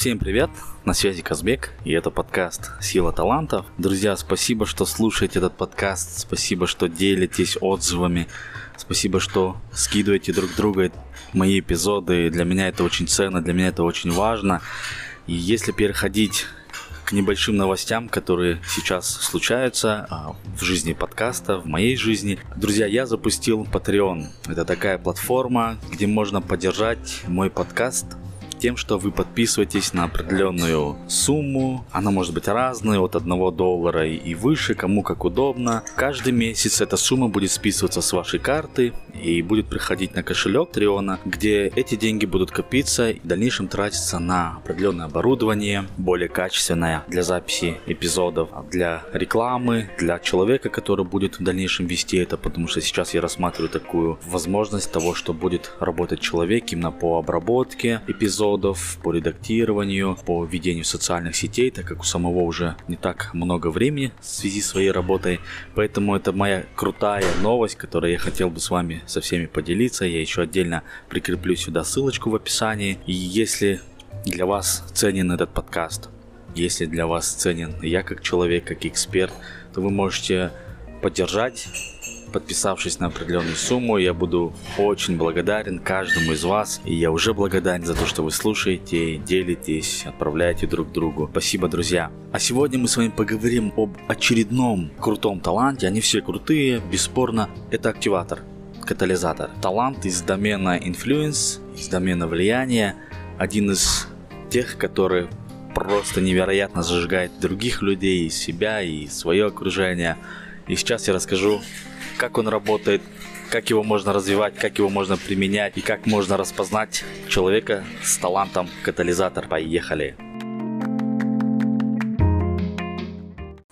Всем привет, на связи Казбек, и это подкаст «Сила талантов». Друзья, спасибо, что слушаете этот подкаст, спасибо, что делитесь отзывами, спасибо, что скидываете друг друга мои эпизоды. Для меня это очень ценно, для меня это очень важно. И если переходить к небольшим новостям, которые сейчас случаются а, в жизни подкаста, в моей жизни. Друзья, я запустил Patreon. Это такая платформа, где можно поддержать мой подкаст тем, что вы подписываетесь на определенную сумму. Она может быть разной, от 1 доллара и выше, кому как удобно. Каждый месяц эта сумма будет списываться с вашей карты и будет приходить на кошелек Триона, где эти деньги будут копиться и в дальнейшем тратиться на определенное оборудование, более качественное для записи эпизодов, для рекламы, для человека, который будет в дальнейшем вести это, потому что сейчас я рассматриваю такую возможность того, что будет работать человек именно по обработке эпизодов, эпизодов, по редактированию, по ведению социальных сетей, так как у самого уже не так много времени в связи с своей работой. Поэтому это моя крутая новость, которую я хотел бы с вами со всеми поделиться. Я еще отдельно прикреплю сюда ссылочку в описании. И если для вас ценен этот подкаст, если для вас ценен я как человек, как эксперт, то вы можете поддержать подписавшись на определенную сумму. Я буду очень благодарен каждому из вас. И я уже благодарен за то, что вы слушаете, делитесь, отправляете друг другу. Спасибо, друзья. А сегодня мы с вами поговорим об очередном крутом таланте. Они все крутые, бесспорно. Это активатор, катализатор. Талант из домена influence, из домена влияния. Один из тех, которые просто невероятно зажигает других людей, и себя, и свое окружение. И сейчас я расскажу как он работает, как его можно развивать, как его можно применять и как можно распознать человека с талантом катализатор. Поехали!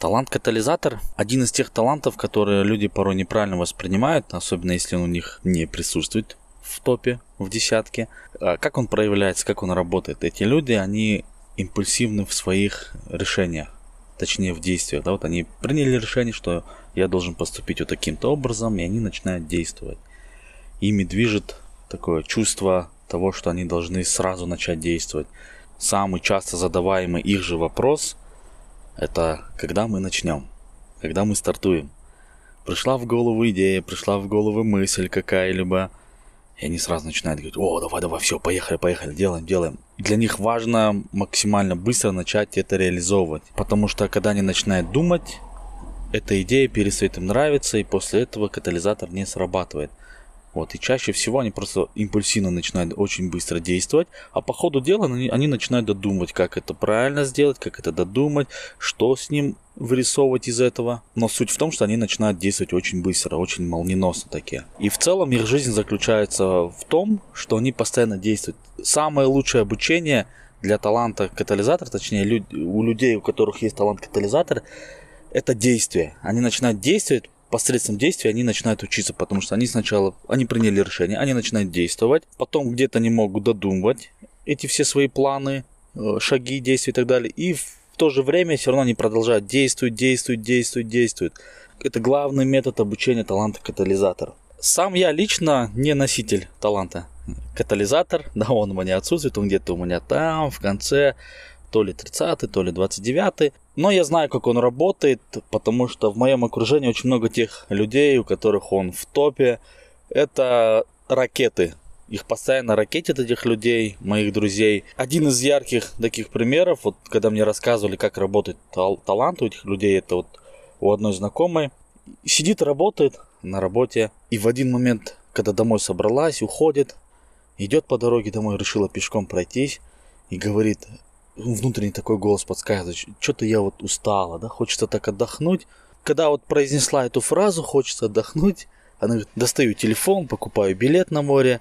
Талант-катализатор – один из тех талантов, которые люди порой неправильно воспринимают, особенно если он у них не присутствует в топе, в десятке. А как он проявляется, как он работает? Эти люди, они импульсивны в своих решениях точнее в действиях, да, вот они приняли решение, что я должен поступить вот таким-то образом, и они начинают действовать. Ими движет такое чувство того, что они должны сразу начать действовать. Самый часто задаваемый их же вопрос – это когда мы начнем, когда мы стартуем. Пришла в голову идея, пришла в голову мысль какая-либо, и они сразу начинают говорить, о, давай, давай, все, поехали, поехали, делаем, делаем. Для них важно максимально быстро начать это реализовывать. Потому что когда они начинают думать, эта идея перестает им нравиться, и после этого катализатор не срабатывает. Вот, и чаще всего они просто импульсивно начинают очень быстро действовать, а по ходу дела они, они начинают додумывать, как это правильно сделать, как это додумать, что с ним вырисовывать из этого. Но суть в том, что они начинают действовать очень быстро, очень молниеносно такие. И в целом их жизнь заключается в том, что они постоянно действуют. Самое лучшее обучение для таланта катализатор, точнее у людей, у которых есть талант катализатор, это действие. Они начинают действовать посредством действия они начинают учиться, потому что они сначала, они приняли решение, они начинают действовать, потом где-то они могут додумывать эти все свои планы, э, шаги, действия и так далее, и то же время все равно они продолжают действовать, действовать, действовать, действовать. Это главный метод обучения таланта катализатора. Сам я лично не носитель таланта катализатор, да, он у меня отсутствует, он где-то у меня там, в конце, то ли 30 то ли 29 но я знаю, как он работает, потому что в моем окружении очень много тех людей, у которых он в топе. Это ракеты. Их постоянно ракетят этих людей, моих друзей. Один из ярких таких примеров, вот когда мне рассказывали, как работает тал- талант у этих людей, это вот у одной знакомой. Сидит, работает на работе, и в один момент, когда домой собралась, уходит, идет по дороге домой, решила пешком пройтись, и говорит, внутренний такой голос подсказывает, что-то я вот устала, да, хочется так отдохнуть. Когда вот произнесла эту фразу, хочется отдохнуть, она говорит, достаю телефон, покупаю билет на море,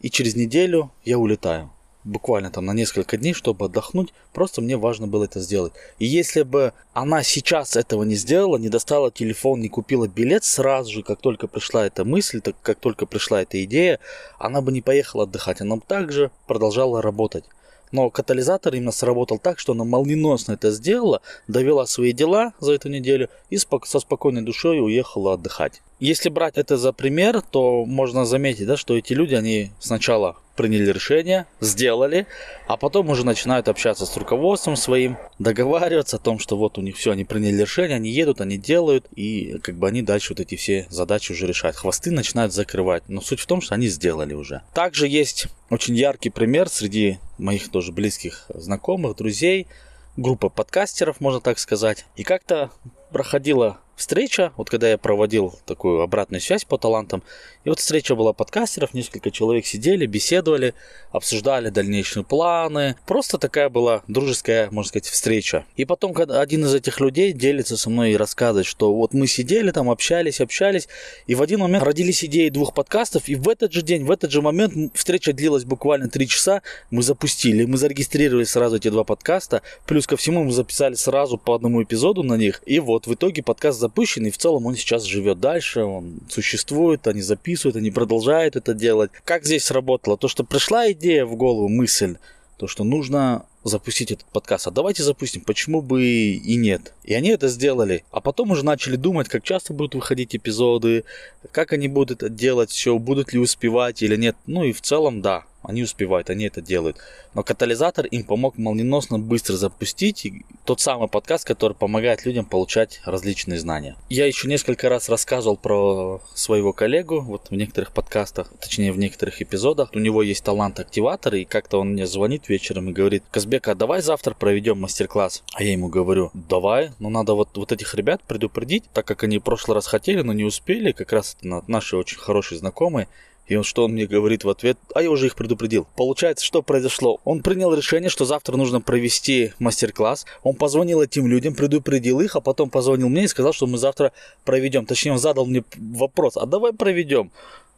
и через неделю я улетаю. Буквально там на несколько дней, чтобы отдохнуть, просто мне важно было это сделать. И если бы она сейчас этого не сделала, не достала телефон, не купила билет сразу же, как только пришла эта мысль, так как только пришла эта идея, она бы не поехала отдыхать, она бы также продолжала работать. Но катализатор именно сработал так, что она молниеносно это сделала, довела свои дела за эту неделю и со спокойной душой уехала отдыхать. Если брать это за пример, то можно заметить, да, что эти люди, они сначала приняли решение, сделали, а потом уже начинают общаться с руководством своим, договариваться о том, что вот у них все, они приняли решение, они едут, они делают, и как бы они дальше вот эти все задачи уже решают. Хвосты начинают закрывать, но суть в том, что они сделали уже. Также есть очень яркий пример среди моих тоже близких знакомых, друзей, группа подкастеров, можно так сказать. И как-то проходила встреча, вот когда я проводил такую обратную связь по талантам, и вот встреча была подкастеров, несколько человек сидели, беседовали, обсуждали дальнейшие планы. Просто такая была дружеская, можно сказать, встреча. И потом, когда один из этих людей делится со мной и рассказывает, что вот мы сидели там, общались, общались, и в один момент родились идеи двух подкастов, и в этот же день, в этот же момент встреча длилась буквально три часа, мы запустили, мы зарегистрировали сразу эти два подкаста, плюс ко всему мы записали сразу по одному эпизоду на них, и вот в итоге подкаст запущен, и в целом он сейчас живет дальше, он существует, они записывают, они продолжают это делать. Как здесь сработало? То, что пришла идея в голову, мысль, то, что нужно запустить этот подкаст. А давайте запустим, почему бы и нет. И они это сделали. А потом уже начали думать, как часто будут выходить эпизоды, как они будут это делать, все, будут ли успевать или нет. Ну и в целом, да, они успевают, они это делают. Но катализатор им помог молниеносно быстро запустить тот самый подкаст, который помогает людям получать различные знания. Я еще несколько раз рассказывал про своего коллегу, вот в некоторых подкастах, точнее в некоторых эпизодах. У него есть талант активатор, и как-то он мне звонит вечером и говорит, Казбек, а давай завтра проведем мастер-класс. А я ему говорю, давай, но надо вот, вот этих ребят предупредить, так как они в прошлый раз хотели, но не успели, как раз это наши очень хорошие знакомые. И он что он мне говорит в ответ? А я уже их предупредил. Получается, что произошло? Он принял решение, что завтра нужно провести мастер-класс. Он позвонил этим людям, предупредил их, а потом позвонил мне и сказал, что мы завтра проведем. Точнее, он задал мне вопрос, а давай проведем.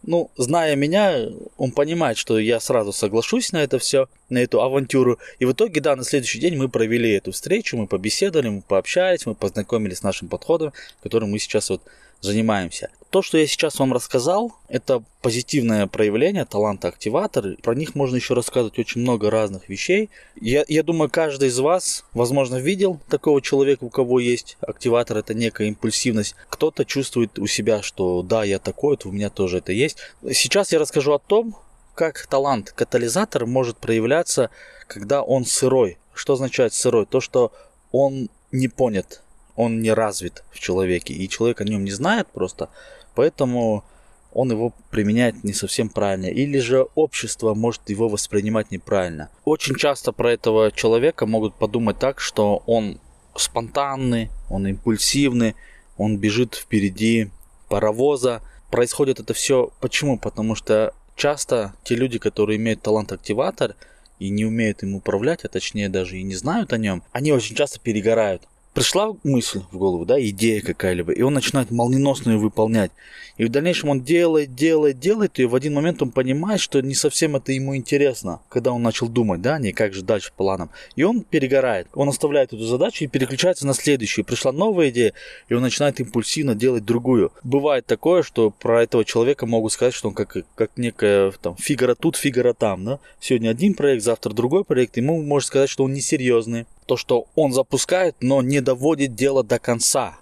Ну, зная меня, он понимает, что я сразу соглашусь на это все, на эту авантюру. И в итоге, да, на следующий день мы провели эту встречу, мы побеседовали, мы пообщались, мы познакомились с нашим подходом, которым мы сейчас вот занимаемся. То, что я сейчас вам рассказал, это позитивное проявление таланта активатор. Про них можно еще рассказывать очень много разных вещей. Я, я думаю, каждый из вас, возможно, видел такого человека, у кого есть активатор, это некая импульсивность. Кто-то чувствует у себя, что да, я такой, вот у меня тоже это есть. Сейчас я расскажу о том, как талант катализатор может проявляться, когда он сырой. Что означает сырой? То, что он не понят, он не развит в человеке, и человек о нем не знает просто, поэтому он его применяет не совсем правильно, или же общество может его воспринимать неправильно. Очень часто про этого человека могут подумать так, что он спонтанный, он импульсивный, он бежит впереди паровоза. Происходит это все почему? Потому что часто те люди, которые имеют талант активатор и не умеют им управлять, а точнее даже и не знают о нем, они очень часто перегорают пришла мысль в голову, да, идея какая-либо, и он начинает молниеносно ее выполнять. И в дальнейшем он делает, делает, делает, и в один момент он понимает, что не совсем это ему интересно, когда он начал думать, да, не как же дальше планом. И он перегорает, он оставляет эту задачу и переключается на следующую. Пришла новая идея, и он начинает импульсивно делать другую. Бывает такое, что про этого человека могут сказать, что он как, как некая там фигура тут, фигура там, да. Сегодня один проект, завтра другой проект, ему можно сказать, что он несерьезный, то, что он запускает, но не доводит дело до конца.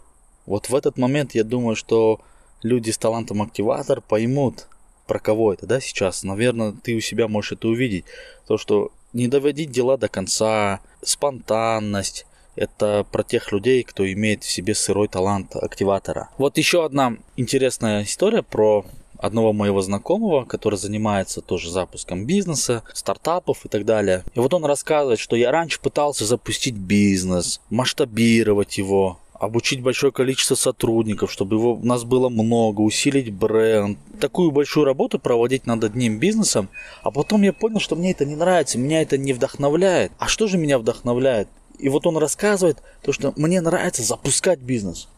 Вот в этот момент я думаю, что люди с талантом активатор поймут, про кого это, да, сейчас. Наверное, ты у себя можешь это увидеть. То, что не доводить дела до конца, спонтанность, это про тех людей, кто имеет в себе сырой талант активатора. Вот еще одна интересная история про одного моего знакомого, который занимается тоже запуском бизнеса, стартапов и так далее. И вот он рассказывает, что я раньше пытался запустить бизнес, масштабировать его, обучить большое количество сотрудников, чтобы его, у нас было много, усилить бренд. Такую большую работу проводить над одним бизнесом, а потом я понял, что мне это не нравится, меня это не вдохновляет. А что же меня вдохновляет? И вот он рассказывает то, что мне нравится запускать бизнес.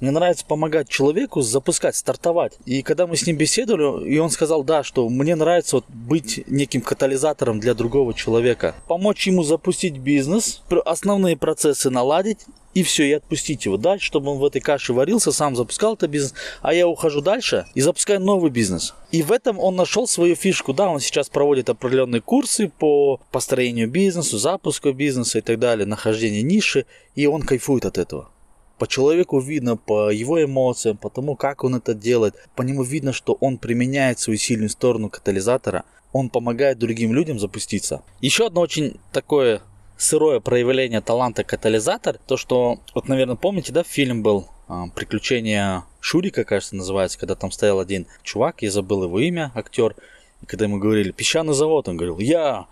Мне нравится помогать человеку запускать, стартовать. И когда мы с ним беседовали, и он сказал, да, что мне нравится вот быть неким катализатором для другого человека. Помочь ему запустить бизнес, основные процессы наладить, и все, и отпустить его дальше, чтобы он в этой каше варился, сам запускал этот бизнес, а я ухожу дальше и запускаю новый бизнес. И в этом он нашел свою фишку. Да, он сейчас проводит определенные курсы по построению бизнеса, запуску бизнеса и так далее, нахождению ниши, и он кайфует от этого. По человеку видно, по его эмоциям, по тому, как он это делает. По нему видно, что он применяет свою сильную сторону катализатора. Он помогает другим людям запуститься. Еще одно очень такое сырое проявление таланта катализатор, то что, вот, наверное, помните, да, фильм был а, «Приключения Шурика», кажется, называется, когда там стоял один чувак, я забыл его имя, актер, и когда ему говорили «песчаный завод», он говорил «я»,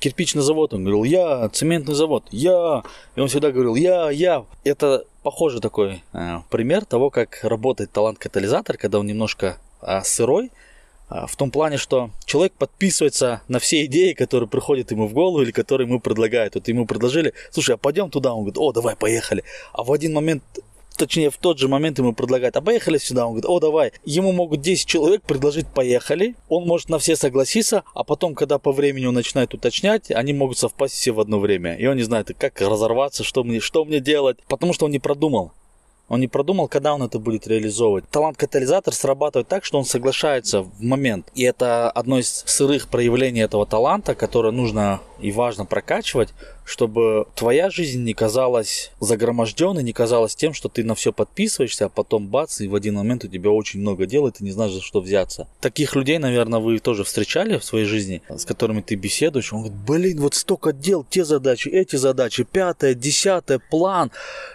кирпичный завод, он говорил «я», цементный завод «я», и он всегда говорил «я, я». Это похожий такой э, пример того, как работает талант-катализатор, когда он немножко э, сырой, а, в том плане, что человек подписывается на все идеи, которые приходят ему в голову или которые ему предлагают. Вот ему предложили, слушай, а пойдем туда? Он говорит, о, давай, поехали. А в один момент точнее в тот же момент ему предлагают, а поехали сюда, он говорит, о, давай. Ему могут 10 человек предложить, поехали. Он может на все согласиться, а потом, когда по времени он начинает уточнять, они могут совпасть все в одно время. И он не знает, как разорваться, что мне, что мне делать, потому что он не продумал. Он не продумал, когда он это будет реализовывать. Талант-катализатор срабатывает так, что он соглашается в момент. И это одно из сырых проявлений этого таланта, которое нужно и важно прокачивать, чтобы твоя жизнь не казалась загроможденной, не казалась тем, что ты на все подписываешься, а потом бац, и в один момент у тебя очень много дел, и ты не знаешь, за что взяться. Таких людей, наверное, вы тоже встречали в своей жизни, с которыми ты беседуешь. Он говорит, блин, вот столько дел, те задачи, эти задачи, пятое, десятое, план.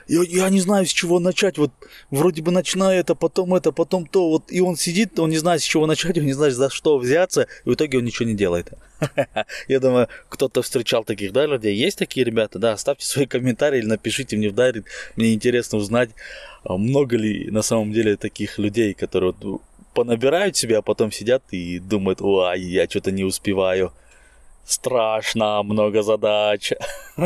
Я, я не знаю, с чего начать. Вот вроде бы начинаю это, потом это, потом то. Вот, и он сидит, он не знает, с чего начать, он не знает, за что взяться, и в итоге он ничего не делает. Я думаю, кто-то встречал таких, да, людей. Есть такие ребята, да, оставьте свои комментарии или напишите мне в дайрект. Мне интересно узнать, а, много ли на самом деле таких людей, которые вот понабирают себя, а потом сидят и думают, ой, я что-то не успеваю страшно, много задач.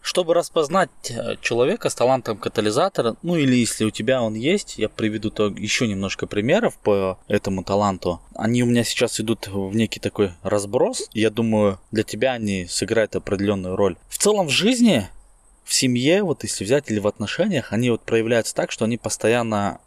Чтобы распознать э, человека с талантом катализатора, ну или если у тебя он есть, я приведу то еще немножко примеров по этому таланту. Они у меня сейчас идут в некий такой разброс. Я думаю, для тебя они сыграют определенную роль. В целом в жизни, в семье, вот если взять или в отношениях, они вот проявляются так, что они постоянно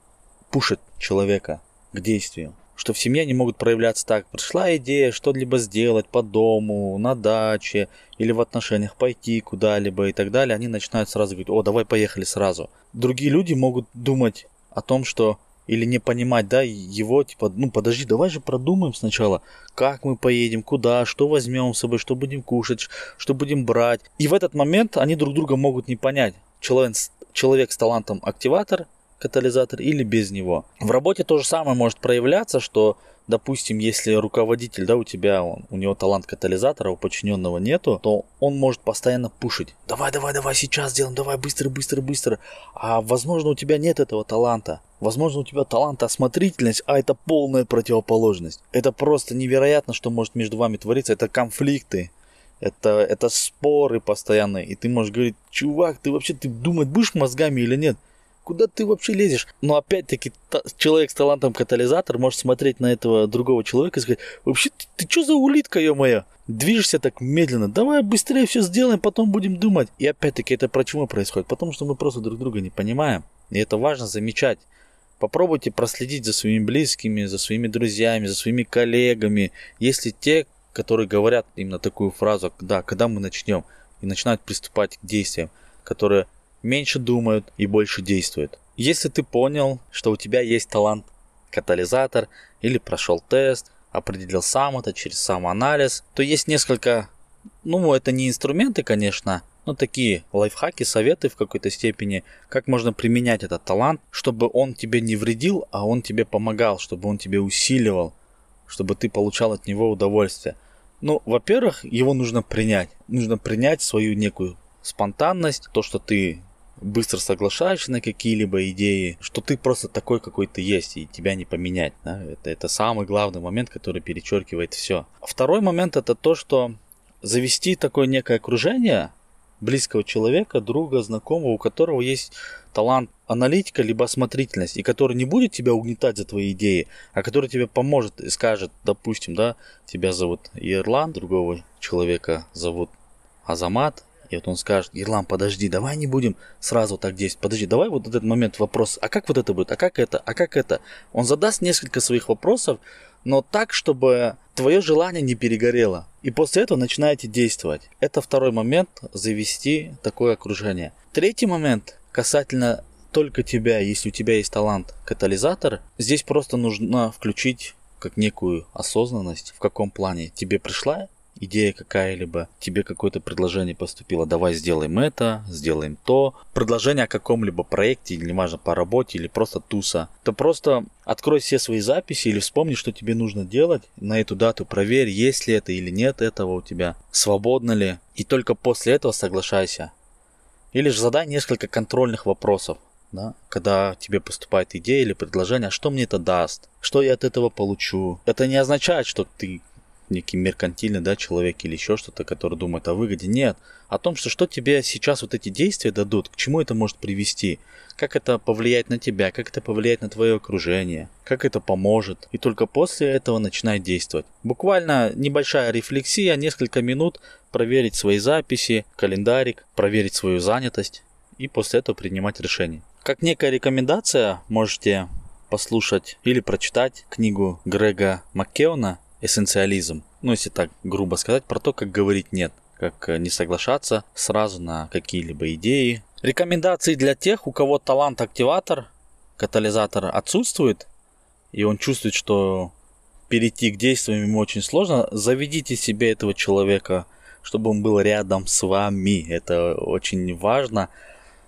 пушат человека к действию что в семье они могут проявляться так. Пришла идея что-либо сделать по дому, на даче или в отношениях, пойти куда-либо и так далее. Они начинают сразу говорить, о, давай поехали сразу. Другие люди могут думать о том, что или не понимать, да, его, типа, ну подожди, давай же продумаем сначала, как мы поедем, куда, что возьмем с собой, что будем кушать, что будем брать. И в этот момент они друг друга могут не понять. Человек, человек с талантом активатор катализатор или без него. В работе то же самое может проявляться, что, допустим, если руководитель, да, у тебя, он, у него талант катализатора, у подчиненного нету, то он может постоянно пушить. Давай, давай, давай, сейчас сделаем, давай, быстро, быстро, быстро. А возможно, у тебя нет этого таланта. Возможно, у тебя талант осмотрительность, а это полная противоположность. Это просто невероятно, что может между вами твориться. Это конфликты, это, это споры постоянные. И ты можешь говорить, чувак, ты вообще ты думать будешь мозгами или нет? Куда ты вообще лезешь? Но опять-таки человек с талантом катализатор может смотреть на этого другого человека и сказать, вообще ты, ты что за улитка, ё-моё? Движешься так медленно, давай быстрее все сделаем, потом будем думать. И опять-таки это почему происходит? Потому что мы просто друг друга не понимаем. И это важно замечать. Попробуйте проследить за своими близкими, за своими друзьями, за своими коллегами. Если те, которые говорят именно такую фразу, да, когда мы начнем, и начинают приступать к действиям, которые меньше думают и больше действуют. Если ты понял, что у тебя есть талант катализатор или прошел тест, определил сам это через самоанализ, то есть несколько, ну это не инструменты, конечно, но такие лайфхаки, советы в какой-то степени, как можно применять этот талант, чтобы он тебе не вредил, а он тебе помогал, чтобы он тебе усиливал, чтобы ты получал от него удовольствие. Ну, во-первых, его нужно принять. Нужно принять свою некую спонтанность, то, что ты быстро соглашаешься на какие-либо идеи, что ты просто такой, какой ты есть, и тебя не поменять. Да? Это, это самый главный момент, который перечеркивает все. Второй момент это то, что завести такое некое окружение близкого человека, друга, знакомого, у которого есть талант аналитика, либо осмотрительность, и который не будет тебя угнетать за твои идеи, а который тебе поможет и скажет, допустим, да, тебя зовут Ирлан, другого человека зовут Азамат, и вот он скажет, Ирлам, подожди, давай не будем сразу так действовать. Подожди, давай вот этот момент вопрос, а как вот это будет, а как это, а как это? Он задаст несколько своих вопросов, но так, чтобы твое желание не перегорело. И после этого начинаете действовать. Это второй момент, завести такое окружение. Третий момент касательно только тебя, если у тебя есть талант катализатор, здесь просто нужно включить как некую осознанность, в каком плане тебе пришла идея какая-либо, тебе какое-то предложение поступило, давай сделаем это, сделаем то. Предложение о каком-либо проекте, или неважно, по работе, или просто туса. То просто открой все свои записи или вспомни, что тебе нужно делать на эту дату, проверь, есть ли это или нет этого у тебя, свободно ли, и только после этого соглашайся. Или же задай несколько контрольных вопросов да, когда тебе поступает идея или предложение, а что мне это даст, что я от этого получу. Это не означает, что ты некий меркантильный да, человек или еще что-то, который думает о выгоде. Нет, о том, что что тебе сейчас вот эти действия дадут, к чему это может привести, как это повлияет на тебя, как это повлияет на твое окружение, как это поможет. И только после этого начинай действовать. Буквально небольшая рефлексия, несколько минут проверить свои записи, календарик, проверить свою занятость и после этого принимать решение. Как некая рекомендация можете послушать или прочитать книгу Грега Маккеона «Эссенциализм». Ну, если так грубо сказать, про то, как говорить «нет», как э, не соглашаться сразу на какие-либо идеи. Рекомендации для тех, у кого талант-активатор, катализатор отсутствует, и он чувствует, что перейти к действиям ему очень сложно, заведите себе этого человека, чтобы он был рядом с вами. Это очень важно.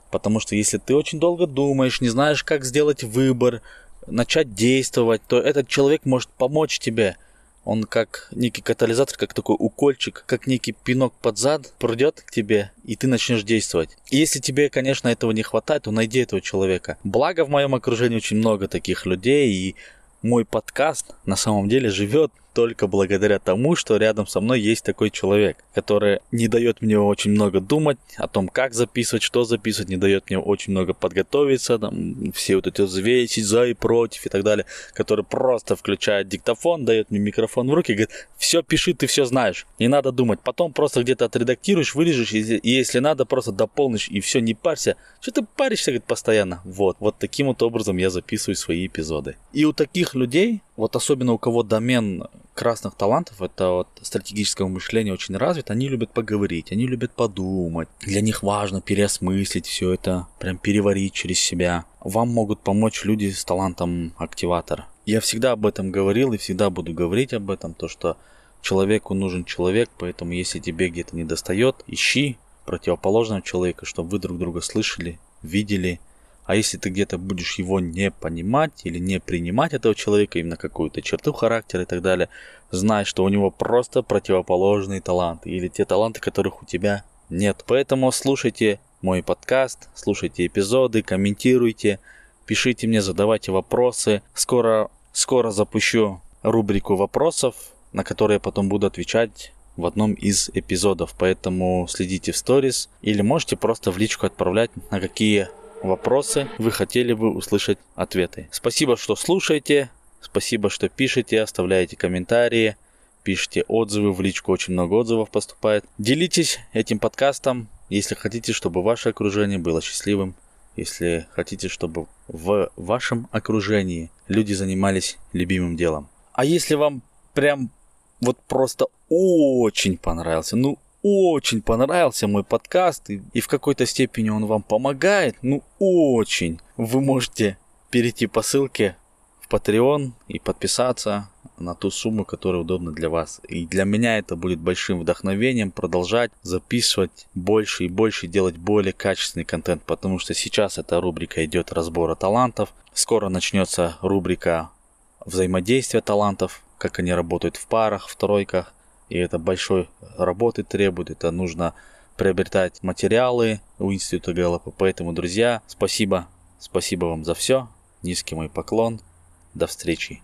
Потому что если ты очень долго думаешь, не знаешь, как сделать выбор, начать действовать, то этот человек может помочь тебе. Он как некий катализатор, как такой укольчик, как некий пинок под зад придет к тебе, и ты начнешь действовать. И если тебе, конечно, этого не хватает, то найди этого человека. Благо в моем окружении очень много таких людей, и мой подкаст на самом деле живет только благодаря тому, что рядом со мной есть такой человек, который не дает мне очень много думать о том, как записывать, что записывать, не дает мне очень много подготовиться, там, все вот эти взвесить за и против и так далее, который просто включает диктофон, дает мне микрофон в руки говорит, все пиши, ты все знаешь, не надо думать, потом просто где-то отредактируешь, вырежешь, и, если надо, просто дополнишь, и все, не парься, что ты паришься, говорит, постоянно, вот, вот таким вот образом я записываю свои эпизоды. И у таких людей, вот особенно у кого домен красных талантов, это вот стратегического мышления очень развит, они любят поговорить, они любят подумать. Для них важно переосмыслить все это, прям переварить через себя. Вам могут помочь люди с талантом активатор. Я всегда об этом говорил и всегда буду говорить об этом, то что человеку нужен человек, поэтому если тебе где-то не достает, ищи противоположного человека, чтобы вы друг друга слышали, видели, а если ты где-то будешь его не понимать или не принимать этого человека, именно какую-то черту характера и так далее, знай, что у него просто противоположные таланты или те таланты, которых у тебя нет. Поэтому слушайте мой подкаст, слушайте эпизоды, комментируйте, пишите мне, задавайте вопросы. Скоро, скоро запущу рубрику вопросов, на которые я потом буду отвечать в одном из эпизодов. Поэтому следите в сторис или можете просто в личку отправлять, на какие вопросы вы хотели бы услышать ответы. Спасибо, что слушаете, спасибо, что пишете, оставляете комментарии, пишите отзывы, в личку очень много отзывов поступает. Делитесь этим подкастом, если хотите, чтобы ваше окружение было счастливым, если хотите, чтобы в вашем окружении люди занимались любимым делом. А если вам прям вот просто очень понравился, ну очень понравился мой подкаст, и, и в какой-то степени он вам помогает, ну очень, вы можете перейти по ссылке в Patreon и подписаться на ту сумму, которая удобна для вас. И для меня это будет большим вдохновением продолжать записывать больше и больше, делать более качественный контент, потому что сейчас эта рубрика идет разбора талантов. Скоро начнется рубрика взаимодействия талантов, как они работают в парах, в тройках и это большой работы требует, это нужно приобретать материалы у Института Гэллопа. Поэтому, друзья, спасибо, спасибо вам за все. Низкий мой поклон. До встречи.